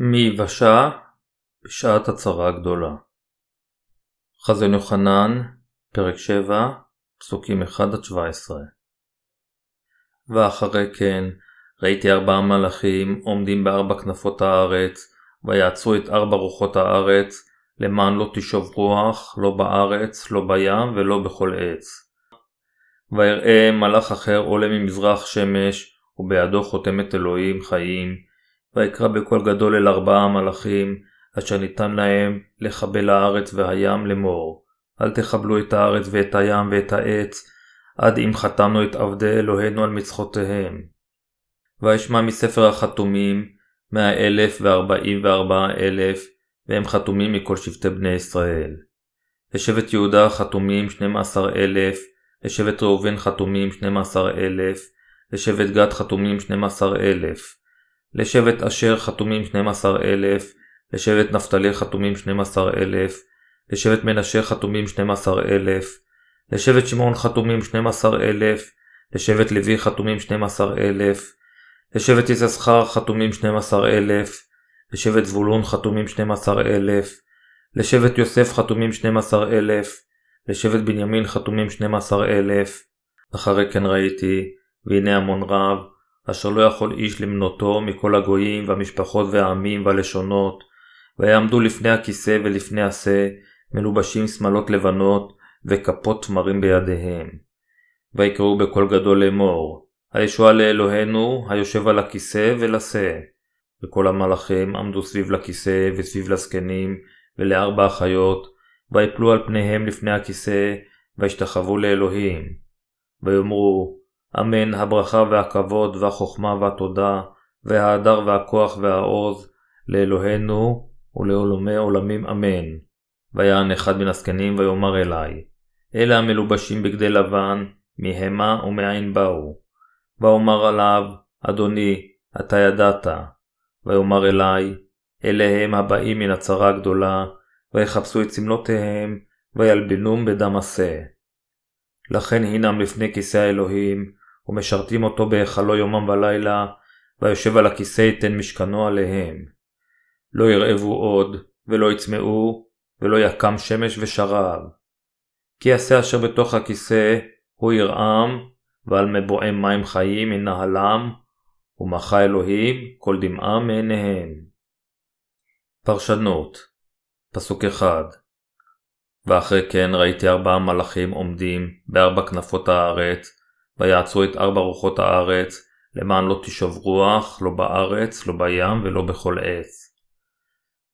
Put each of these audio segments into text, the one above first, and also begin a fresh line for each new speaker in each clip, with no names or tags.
מיבשה בשעת הצרה הגדולה חזון יוחנן, פרק 7, פסוקים 1-17 ואחרי כן ראיתי ארבעה מלאכים עומדים בארבע כנפות הארץ ויעצרו את ארבע רוחות הארץ למען לא תשוב רוח לא בארץ, לא בים ולא בכל עץ. ויראה מלאך אחר עולה ממזרח שמש ובידו חותמת אלוהים חיים ויקרא בקול גדול אל ארבעה המלאכים, אשר ניתן להם לחבל הארץ והים לאמור. אל תחבלו את הארץ ואת הים ואת העץ, עד אם חתמנו את עבדי אלוהינו על מצחותיהם. וישמע מספר החתומים מאה אלף וארבעים וארבעה אלף, והם חתומים מכל שבטי בני ישראל. לשבט יהודה חתומים שנים עשר אלף, לשבט ראובן חתומים שנים עשר אלף, לשבט גד חתומים שנים עשר אלף. לשבט אשר חתומים 12,000, לשבט נפתלי חתומים 12,000, לשבט מנשה חתומים 12,000, לשבט שמעון חתומים 12,000, לשבט לוי חתומים 12,000, לשבט יששכר חתומים 12,000, לשבט זבולון חתומים 12,000, לשבט יוסף חתומים 12,000, לשבט בנימין חתומים 12,000. אחרי כן ראיתי, והנה המון רב, אשר לא יכול איש למנותו מכל הגויים והמשפחות והעמים והלשונות, ויעמדו לפני הכיסא ולפני השה, מלובשים שמלות לבנות, וכפות תמרים בידיהם. ויקראו בקול גדול לאמור, הישועה לאלוהינו, היושב על הכיסא ולשה. וכל המלאכים עמדו סביב לכיסא וסביב לזקנים, ולארבע החיות, ויפלו על פניהם לפני הכיסא, וישתחוו לאלוהים. ויאמרו, אמן הברכה והכבוד והחוכמה והתודה וההדר והכוח והעוז לאלוהינו ולעולמי עולמים אמן. ויען אחד מן הזקנים ויאמר אלי אלה המלובשים בגדי לבן מהמה ומאין באו. ואומר עליו אדוני אתה ידעת. ויאמר אלי אלה הם הבאים מן הצרה הגדולה ויחפשו את צמלותיהם וילבנום בדם השה. לכן הנם לפני כיסא האלוהים ומשרתים אותו בהיכלו יומם ולילה, ויושב על הכיסא ייתן משכנו עליהם. לא ירעבו עוד, ולא יצמאו, ולא יקם שמש ושרב. כי עשה אשר בתוך הכיסא, הוא ירעם, ועל מבועי מים חיים ינהלם, ומחה אלוהים כל דמעה מעיניהם. פרשנות פסוק אחד ואחרי כן ראיתי ארבעה מלאכים עומדים בארבע כנפות הארץ, ויעצרו את ארבע רוחות הארץ, למען לא תשוב רוח, לא בארץ, לא בים ולא בכל עץ.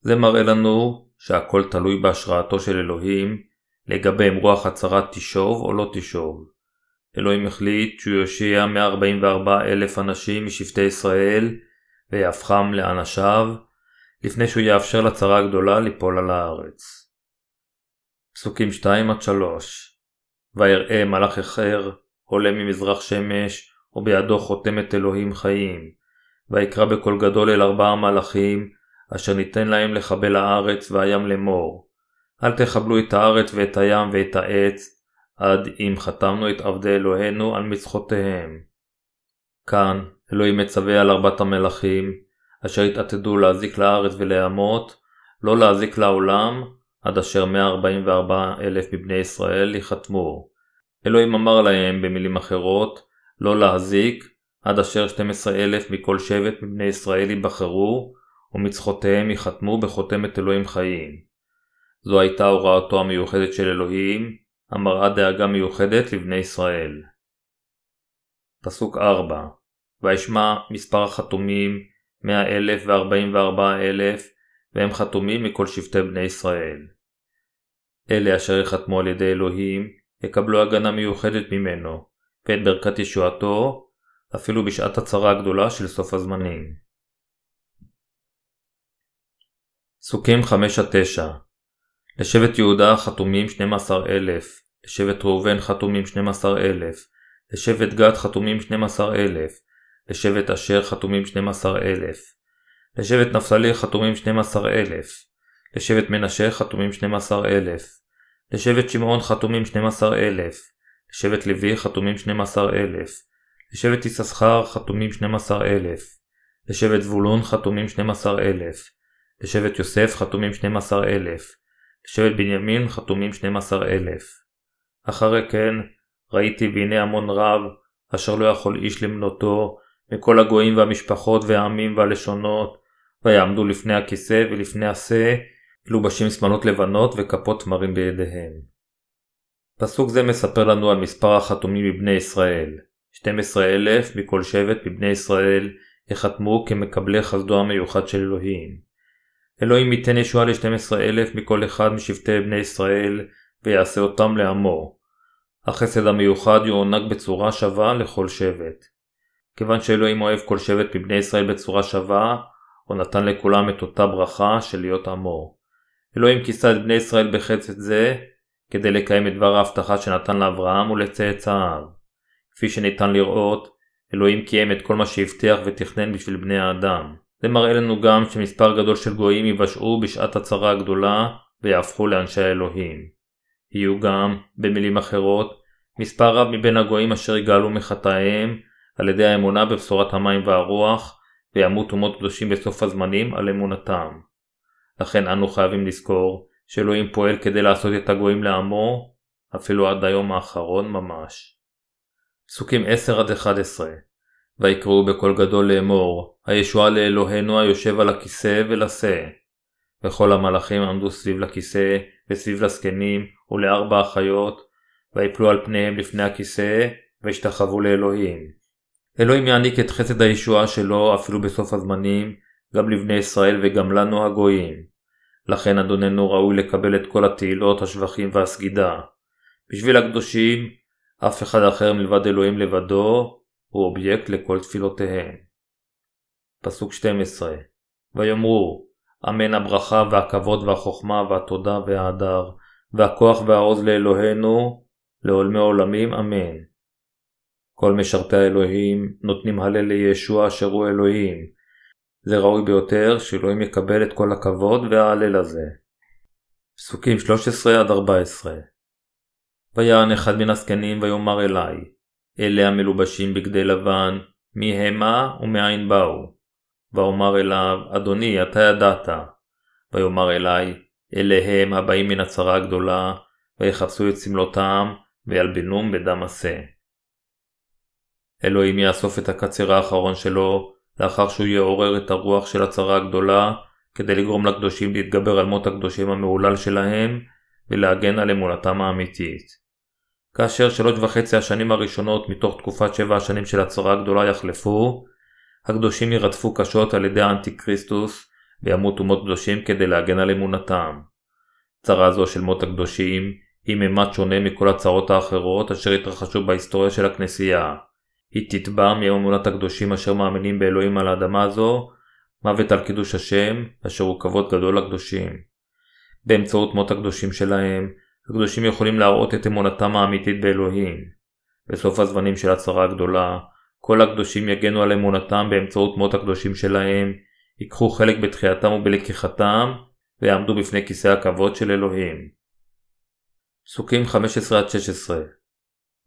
זה מראה לנו שהכל תלוי בהשראתו של אלוהים, לגבי אם רוח הצהרת תשוב או לא תשוב. אלוהים החליט שהוא יושיע 144 אלף אנשים משבטי ישראל, ויהפכם לאנשיו, לפני שהוא יאפשר לצרה הגדולה ליפול על הארץ. פסוקים 2-3 ויראה מלאך אחר עולה ממזרח שמש, ובידו חותמת אלוהים חיים. ויקרא בקול גדול אל ארבעה מלאכים, אשר ניתן להם לחבל הארץ והים לאמור. אל תחבלו את הארץ ואת הים ואת העץ, עד אם חתמנו את עבדי אלוהינו על מצחותיהם. כאן אלוהים מצווה על ארבעת המלאכים, אשר התעתדו להזיק לארץ ולהמות, לא להזיק לעולם, עד אשר 144 אלף מבני ישראל ייחתמו. אלוהים אמר להם במילים אחרות לא להזיק עד אשר 12,000 מכל שבט מבני ישראל ייבחרו ומצחותיהם ייחתמו בחותמת אלוהים חיים. זו הייתה הוראתו המיוחדת של אלוהים, המראה דאגה מיוחדת לבני ישראל. פסוק 4 וישמע מספר החתומים 100,000 ו-44,000 והם חתומים מכל שבטי בני ישראל. אלה אשר יחתמו על ידי אלוהים יקבלו הגנה מיוחדת ממנו, ואת ברכת ישועתו, אפילו בשעת הצרה הגדולה של סוף הזמנים. פסוקים 5-9 לשבט יהודה חתומים 12,000, לשבט ראובן חתומים 12,000, לשבט גד חתומים 12,000, לשבט אשר חתומים 12,000, לשבט נפתלי חתומים 12,000, לשבט מנשה חתומים 12,000, לשבט שמעון חתומים 12,000, לשבט לוי חתומים 12,000, לשבט יששכר חתומים 12,000, לשבט זבולון חתומים 12,000, לשבט יוסף חתומים 12,000, לשבט בנימין חתומים 12,000. אחרי כן ראיתי והנה המון רב, אשר לא יכול איש למנותו, מכל הגויים והמשפחות והעמים והלשונות, ויעמדו לפני הכיסא ולפני השה, מלובשים שמלות לבנות וכפות תמרים בידיהם. פסוק זה מספר לנו על מספר החתומים מבני ישראל. 12,000 מכל שבט מבני ישראל יחתמו כמקבלי חסדו המיוחד של אלוהים. אלוהים ייתן ישועה ל-12,000 מכל אחד משבטי בני ישראל ויעשה אותם לעמו. החסד המיוחד יוענק בצורה שווה לכל שבט. כיוון שאלוהים אוהב כל שבט מבני ישראל בצורה שווה, הוא נתן לכולם את אותה ברכה של להיות עמו. אלוהים כיסה את בני ישראל בחסד זה, כדי לקיים את דבר ההבטחה שנתן לאברהם ולצאצאיו. כפי שניתן לראות, אלוהים קיים את כל מה שהבטיח ותכנן בשביל בני האדם. זה מראה לנו גם שמספר גדול של גויים יבשעו בשעת הצרה הגדולה ויהפכו לאנשי האלוהים. יהיו גם, במילים אחרות, מספר רב מבין הגויים אשר יגאלו מחטאיהם על ידי האמונה בבשורת המים והרוח, וימותו מות קדושים בסוף הזמנים על אמונתם. לכן אנו חייבים לזכור שאלוהים פועל כדי לעשות את הגויים לעמו, אפילו עד היום האחרון ממש. פסוקים 10-11 ויקראו בקול גדול לאמור, הישועה לאלוהינו היושב על הכיסא ולשה. וכל המלאכים עמדו סביב לכיסא, וסביב לזקנים, ולארבע אחיות, ויפלו על פניהם לפני הכיסא, והשתחוו לאלוהים. אלוהים יעניק את חסד הישועה שלו אפילו בסוף הזמנים, גם לבני ישראל וגם לנו הגויים. לכן אדוננו ראוי לקבל את כל התהילות, השבחים והסגידה. בשביל הקדושים, אף אחד אחר מלבד אלוהים לבדו, הוא אובייקט לכל תפילותיהם. פסוק 12 ויאמרו אמן הברכה והכבוד והחוכמה והתודה וההדר והכוח והעוז לאלוהינו לעולמי עולמים אמן. כל משרתי האלוהים נותנים הלל לישוע אשר הוא אלוהים. זה ראוי ביותר שאלוהים יקבל את כל הכבוד וההלל הזה. פסוקים 13-14 ויען אחד מן הזקנים ויאמר אלי אלה המלובשים בגדי לבן, מי המה ומאין באו. ואומר אליו, אדוני, אתה ידעת. ויאמר אלי, אלה הם הבאים מן הצרה הגדולה, ויחפשו את סמלותם, וילבנום בדם השה. אלוהים יאסוף את הקציר האחרון שלו, לאחר שהוא יעורר את הרוח של הצרה הגדולה, כדי לגרום לקדושים להתגבר על מות הקדושים המהולל שלהם, ולהגן על אמונתם האמיתית. כאשר שלוש וחצי השנים הראשונות מתוך תקופת שבע השנים של הצרה הגדולה יחלפו, הקדושים ירדפו קשות על ידי האנטי-כריסטוס וימותו מות קדושים כדי להגן על אמונתם. צרה זו של מות הקדושים היא ממד שונה מכל הצרות האחרות אשר התרחשו בהיסטוריה של הכנסייה. היא תתבע מאמונת הקדושים אשר מאמינים באלוהים על האדמה הזו, מוות על קידוש השם, אשר הוא כבוד גדול לקדושים. באמצעות מות הקדושים שלהם, הקדושים יכולים להראות את אמונתם האמיתית באלוהים. בסוף הזמנים של הצרה הגדולה, כל הקדושים יגנו על אמונתם באמצעות מות הקדושים שלהם, ייקחו חלק בתחייתם ובלקיחתם, ויעמדו בפני כיסא הכבוד של אלוהים. פסוקים 15-16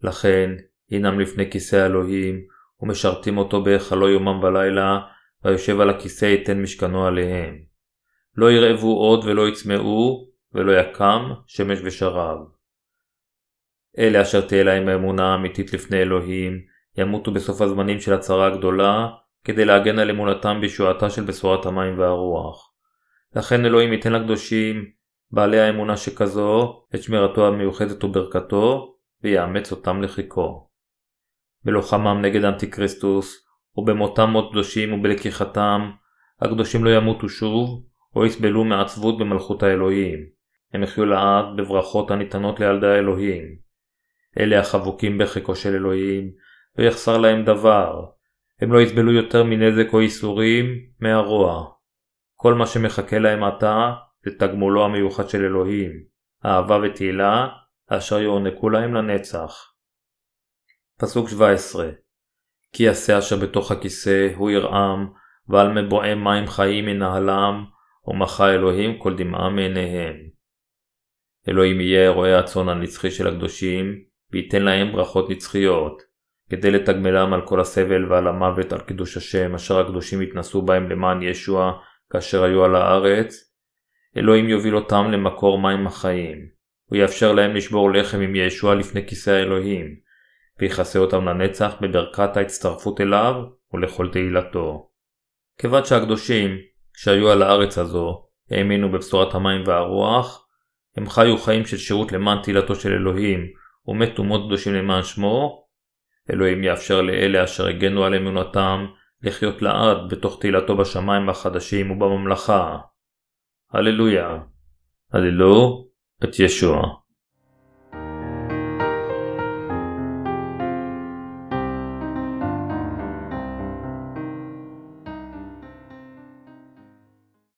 לכן, הנם לפני כיסא האלוהים, ומשרתים אותו בהיכלו יומם ולילה, ויושב על הכיסא ייתן משכנו עליהם. לא ירעבו עוד ולא יצמאו, ולא יקם שמש ושרב. אלה אשר תהיה להם האמונה האמיתית לפני אלוהים, ימותו בסוף הזמנים של הצרה הגדולה, כדי להגן על אמונתם בישועתה של בשורת המים והרוח. לכן אלוהים ייתן לקדושים, בעלי האמונה שכזו, את שמירתו המיוחדת וברכתו, ויאמץ אותם לחיקו. בלוחמם נגד אנטיקריסטוס, ובמותם מות קדושים ובלקיחתם, הקדושים לא ימותו שוב, או יסבלו מעצבות במלכות האלוהים. הם יחיו לעד בברכות הניתנות לילדי האלוהים. אלה החבוקים בחיקו של אלוהים, לא יחסר להם דבר. הם לא יסבלו יותר מנזק או ייסורים מהרוע. כל מה שמחכה להם עתה זה תגמולו המיוחד של אלוהים, אהבה ותהילה, אשר יוענקו להם לנצח. פסוק 17 כי השה אשר בתוך הכיסא הוא ירעם, ועל מבועי מים חיים ינהלם, ומחה אלוהים כל דמעה מעיניהם. אלוהים יהיה רועה הצאן הנצחי של הקדושים, וייתן להם ברכות נצחיות. כדי לתגמלם על כל הסבל ועל המוות על קידוש השם אשר הקדושים התנסו בהם למען ישוע כאשר היו על הארץ, אלוהים יוביל אותם למקור מים החיים. הוא יאפשר להם לשבור לחם עם ישוע לפני כיסא האלוהים, ויכסה אותם לנצח בברכת ההצטרפות אליו ולכל תהילתו. כיוון שהקדושים, כשהיו על הארץ הזו, האמינו בבשורת המים והרוח, הם חיו חיים של שירות למען תהילתו של אלוהים, ומתו מות קדושים למען שמו, אלוהים יאפשר לאלה אשר הגנו על אמונתם לחיות לעד בתוך תהילתו בשמיים החדשים ובממלכה. הללויה. הללו את ישוע.